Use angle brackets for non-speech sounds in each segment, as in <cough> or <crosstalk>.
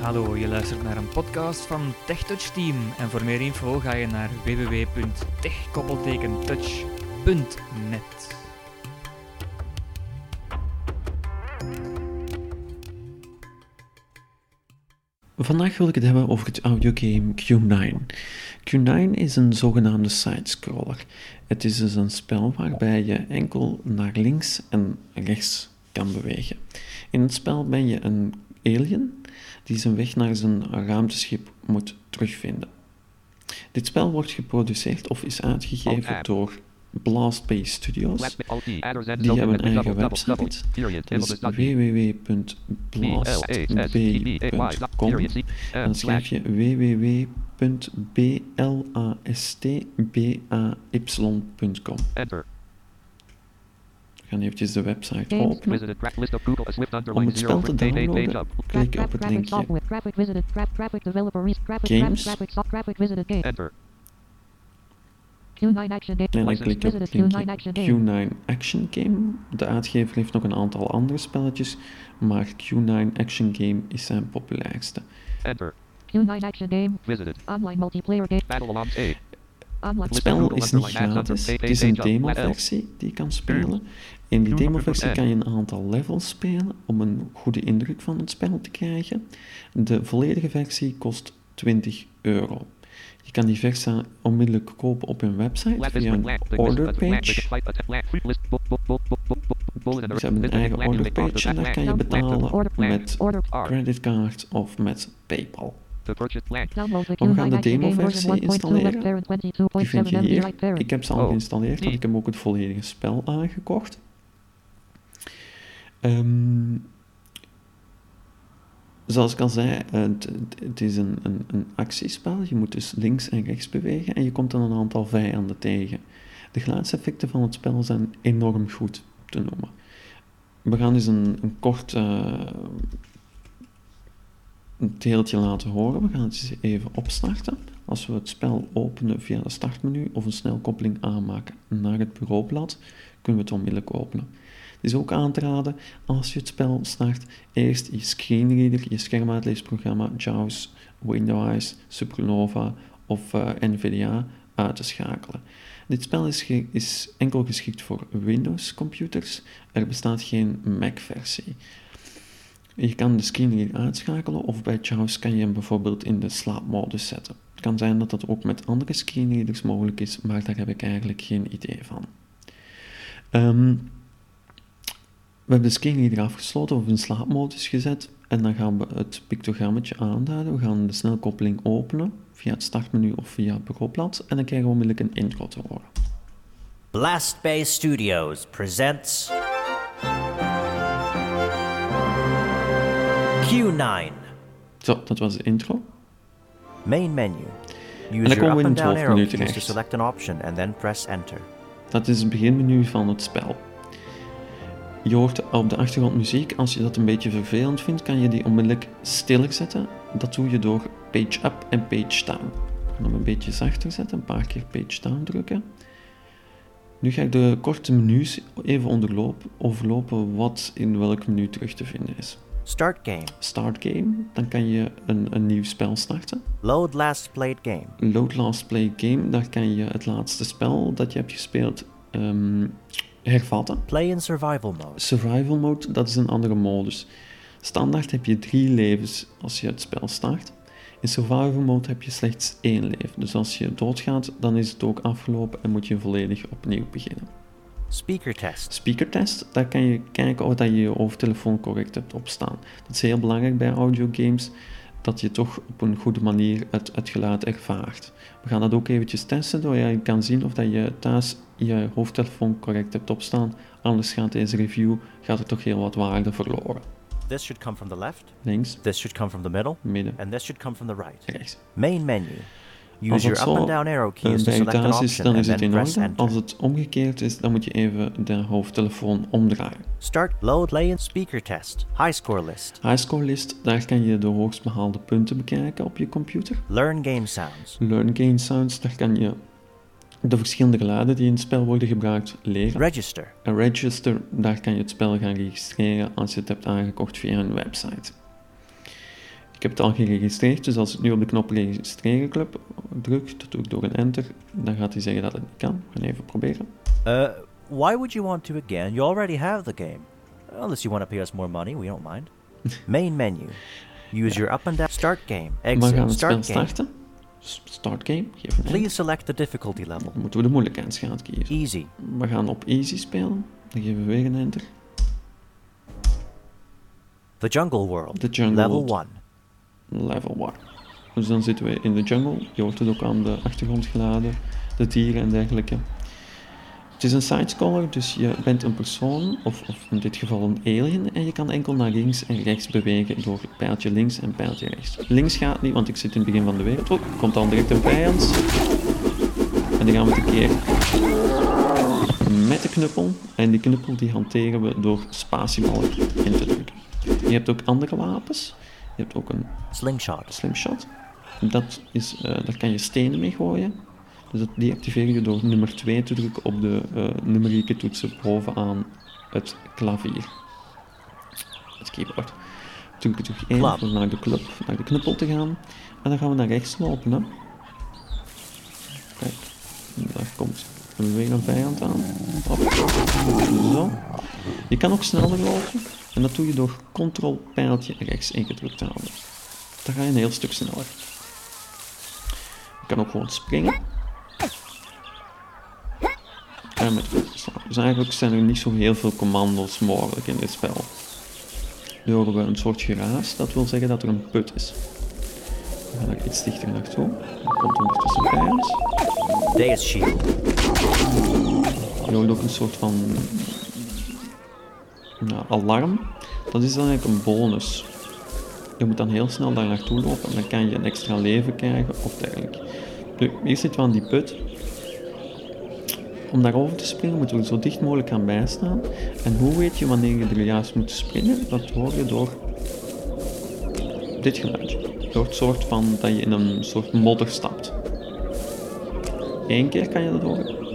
Hallo, je luistert naar een podcast van TechTouch Team. En voor meer info ga je naar www.tech-touch.net. Vandaag wil ik het hebben over het audiogame Q9. Q9 is een zogenaamde sidescroller. Het is dus een spel waarbij je enkel naar links en rechts kan bewegen. In het spel ben je een alien die zijn weg naar zijn ruimteschip moet terugvinden. Dit spel wordt geproduceerd of is uitgegeven door Blast Bay Studios. Die hebben een eigen website. Dat is www.blastbay.com en dan schrijf je www.blastbay.com. We gaan eventjes de website openen. Om het spel te downloaden, klik op het linkje Games. En dan klik je op het linkje Q9 Action Game. De uitgever heeft nog een aantal andere spelletjes, maar Q9 Action Game is zijn populairste. Q9 Action Game. Visited. Online multiplayer game. Battle A. Het spel is niet gratis, het is een demo-versie die je kan spelen. In die demo-versie kan je een aantal levels spelen om een goede indruk van het spel te krijgen. De volledige versie kost 20 euro. Je kan die versie onmiddellijk kopen op hun website via een orderpage. Ze hebben een eigen orderpage en daar kan je betalen met creditcard of met PayPal. We gaan de demo-versie installeren. Die vind je hier. Ik heb ze al geïnstalleerd, want ik heb ook het volledige spel aangekocht. Um, zoals ik al zei, het, het is een, een, een, actiespel. Je moet dus links en rechts bewegen en je komt dan een aantal vijanden tegen. De geluidseffecten van het spel zijn enorm goed te noemen. We gaan dus een, een kort uh, een deeltje laten horen. We gaan het even opstarten. Als we het spel openen via het startmenu of een snelkoppeling aanmaken naar het bureaublad, kunnen we het onmiddellijk openen. Het is ook aan te raden als je het spel start, eerst je screenreader, je schermuitleesprogramma, JAWS, Windows, Supernova of uh, NVDA uit te schakelen. Dit spel is, is enkel geschikt voor Windows-computers. Er bestaat geen Mac-versie. Je kan de screenreader uitschakelen of bij JAWS kan je hem bijvoorbeeld in de slaapmodus zetten. Het kan zijn dat dat ook met andere screenreaders mogelijk is, maar daar heb ik eigenlijk geen idee van. Um, we hebben de screenreader afgesloten of in slaapmodus gezet en dan gaan we het pictogrammetje aanduiden. We gaan de snelkoppeling openen via het startmenu of via het bureaublad en dan krijgen we onmiddellijk een intro te horen. Blast Bay Studios presents Q9. Zo, dat was de intro. Main menu. En Use dan your komen we in het hoofdmenu keys to terecht. select an option and then press enter. Dat is het beginmenu van het spel. Je hoort op de achtergrond muziek. Als je dat een beetje vervelend vindt, kan je die onmiddellijk stiller zetten. Dat doe je door page up en page down. Ik ga hem een beetje zachter zetten, een paar keer page down drukken. Nu ga ik de korte menus even onderlopen, overlopen wat in welk menu terug te vinden is. Start game. Start game, dan kan je een, een nieuw spel starten. Load last played game. Load last play game, daar kan je het laatste spel dat je hebt gespeeld ehm, hervatten. Play in survival mode. Survival mode, dat is een andere modus. Standaard heb je drie levens als je het spel start. In survival mode heb je slechts één leven. Dus als je doodgaat, dan is het ook afgelopen en moet je volledig opnieuw beginnen. Speaker test. Speaker test, daar kan je kijken of dat je je hoofdtelefoon correct hebt opstaan. Dat is heel belangrijk bij audiogames, dat je toch op een goede manier het, het geluid ervaart. We gaan dat ook eventjes testen, door je kan zien of dat je thuis je hoofdtelefoon correct hebt opstaan. Anders gaat deze review gaat er toch heel wat waarde verloren. This should come from the left. Links, This should come from the middle. midden, And this should come from the right. rechts. Main menu. Als Use your up and down arrow keys to bij je select an thuis is, option dan is het then in orde. Als het omgekeerd is, dan moet je even de hoofdtelefoon omdraaien. Start load lay in speaker test. High score list. Highscore list, daar kan je de hoogst behaalde punten bekijken op je computer. Learn game sounds. Learn Game Sounds, daar kan je de verschillende geluiden die in het spel worden gebruikt leren. Register. En Register, daar kan je het spel gaan registreren als je het hebt aangekocht via een website. Ik heb het al geregistreerd, dus als ik nu op de knop registreren club druk, dat doe ik door een enter, dan gaat hij zeggen dat het niet kan. We gaan even proberen. Uh, why would you want to again? You already have the game. Unless you want to pay us more money, we don't mind. <laughs> Main menu. Use your up and down. Start game. Maar gaan we Exit. Start game. starten? Start game, geef een Please enter. select the difficulty level. Dan moeten we de moeilijkheidsgraad kiezen. Easy. We gaan op easy spelen, dan geven we weer een enter. The Jungle World. The Jungle level World. 1. Level 1. Dus dan zitten we in de jungle. Je hoort het ook aan de achtergrond geladen. De dieren en dergelijke. Het is een sidescroller, dus je bent een persoon, of, of in dit geval een alien, en je kan enkel naar links en rechts bewegen door pijltje links en pijltje rechts. Links gaat niet, want ik zit in het begin van de wereld. Oh, komt dan direct een vijand. En dan gaan we het een keer met de knuppel. En die knuppel die hanteren we door spatiebalk in te drukken. Je hebt ook andere wapens. Je hebt ook een Slingshot. slingshot. Dat is, eh, daar kan je stenen mee gooien. Dus dat, die activeer je door nummer 2 te drukken op de eh numerieke toetsen bovenaan het klavier. Het keyboard. Druk je terug 1 Klap. om naar de, club, naar de knuppel te gaan. En dan gaan we naar rechts lopen. Hè. Kijk, daar komt weer een vijand aan. Hop. Zo. Je kan ook sneller lopen. En dat doe je door control pijltje rechts ingedrukt te houden. Dan ga je een heel stuk sneller. Je kan ook gewoon springen. En met slaan. Dus eigenlijk zijn er niet zo heel veel commando's mogelijk in dit spel. Nu horen we een soort geraas, dat wil zeggen dat er een put is. We gaan er iets dichter naartoe. Er komt ondertussen vijand. Deus Shield. Je hoort ook een soort van nou, alarm. Dat is dan eigenlijk een bonus. Je moet dan heel snel daar naartoe lopen en dan kan je een extra leven krijgen of dergelijke. Nu, hier zitten we aan die put. Om daarover te springen moeten we zo dicht mogelijk aan bijstaan. En hoe weet je wanneer je er juist moet springen? Dat hoor je door dit geluidje. Door het soort van dat je in een soort modder stapt. Eén keer kan je dat horen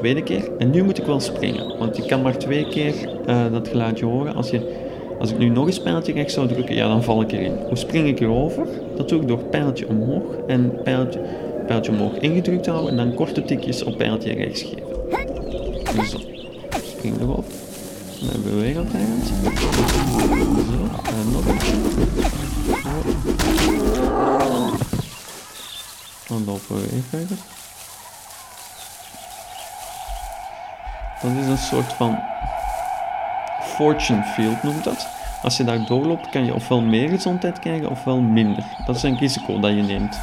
keer. En nu moet ik wel springen, want ik kan maar twee keer eh, dat geluidje horen. Als, je, als ik nu nog een pijltje rechts zou drukken, ja, dan val ik erin. Hoe spring ik erover? Dat doe ik door pijltje omhoog en pijltje, pijltje omhoog ingedrukt houden en dan korte tikjes op pijltje rechts geven. Zo. Spring erop. Dan hebben we weer een vijand. Zo, en nog. Zo. Dan lopen we weer verder. Dat is een soort van fortune field noemt dat. Als je daar doorloopt, kan je ofwel meer gezondheid krijgen ofwel minder. Dat is een risico dat je neemt.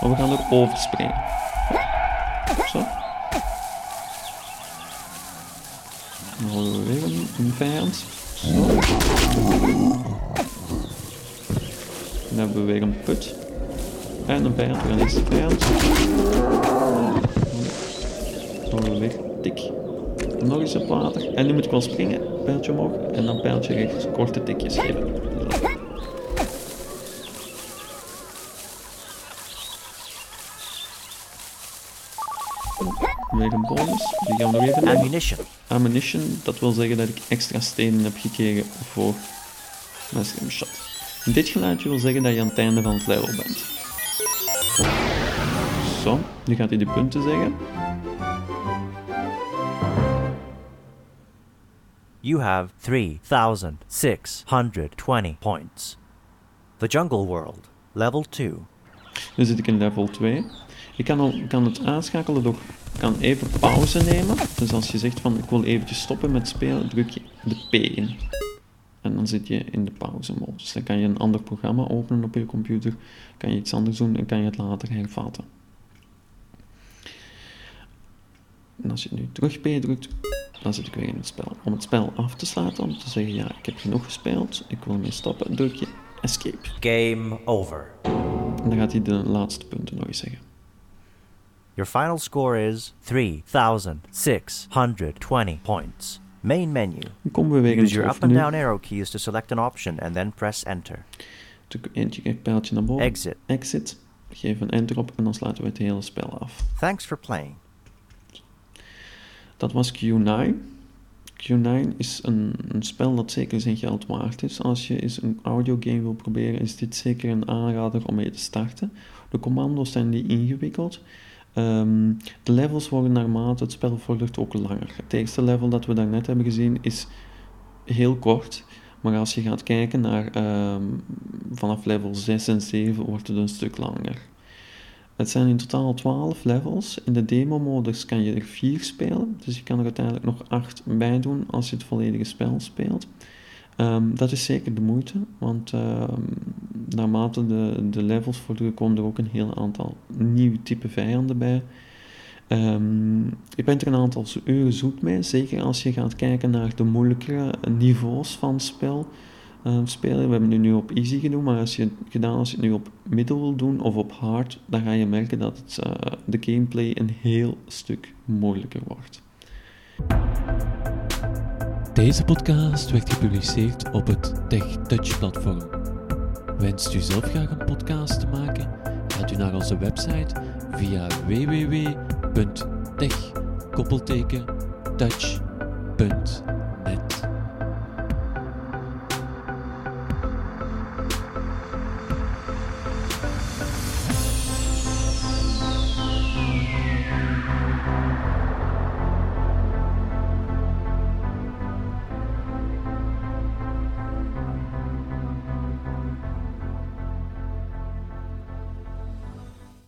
Maar we gaan er over springen. Zo. Dan horen we weer een, een vijand. Zo. Dan hebben we weer een put. En een vijand. We gaan eerst de vijand. Dan horen we weer tik. Nog eens op water. En nu moet ik wel springen. Pijltje omhoog. En dan pijltje rechts. Korte tikjes geven. Weer een bonus. Die gaan we nog even. Ammunition. Ammunition, dat wil zeggen dat ik extra stenen heb gekregen voor mijn slingshot. Dit geluidje wil zeggen dat je aan het einde van het level bent. Zo, nu gaat hij de punten zeggen. You have 3,620 points. The Jungle World. Level 2. Nu zit ik in level 2. Je kan, al, kan het aanschakelen door kan even pauze nemen. Dus als je zegt van ik wil eventjes stoppen met spelen, druk je de P in. En dan zit je in de pauzemodus. Dan kan je een ander programma openen op je computer, kan je iets anders doen en kan je het later hervatten. En als je nu terug P drukt, dan zit ik weer in het spel. Om het spel af te sluiten, om te zeggen ja, ik heb genoeg gespeeld, ik wil mee stoppen, druk je Escape. Game over. En dan gaat hij de laatste punten nog eens zeggen. Your final score is 3,620 points. Main menu. Dan komen we weer in Use your up and down arrow keys to select an option and then press enter. Druk eentje keer pijltje naar boven. Exit. Exit. Geef een enter op en dan sluiten we het hele spel af. Thanks for playing. Dat was Q9. Q9 is een, spel dat zeker zijn geld waard is. Als je eens een audiogame wil proberen, is dit zeker een aanrader om mee te starten. De commando's zijn niet ingewikkeld. Um, de levels worden naarmate het spel vordert ook langer. Het eerste level dat we daarnet hebben gezien is heel kort. Maar als je gaat kijken naar um, vanaf level 6 en 7 wordt het een stuk langer. Het zijn in totaal 12 levels. In de demo-modus kan je er 4 spelen, dus je kan er uiteindelijk nog 8 bij doen als je het volledige spel speelt. Um, dat is zeker de moeite, want um, naarmate de, de levels vorderen komen er ook een heel aantal nieuwe type vijanden bij. Um, je bent er een aantal uren zoet mee, zeker als je gaat kijken naar de moeilijkere niveaus van het spel. Uh, spelen. We hebben het nu op easy gedaan, maar als je het gedaan als je het nu op middel wil doen of op hard, dan ga je merken dat het, uh, de gameplay een heel stuk moeilijker wordt. Deze podcast werd gepubliceerd op het TechTouch platform. Wenst u zelf graag een podcast te maken? Gaat u naar onze website via www.tech-touch.nl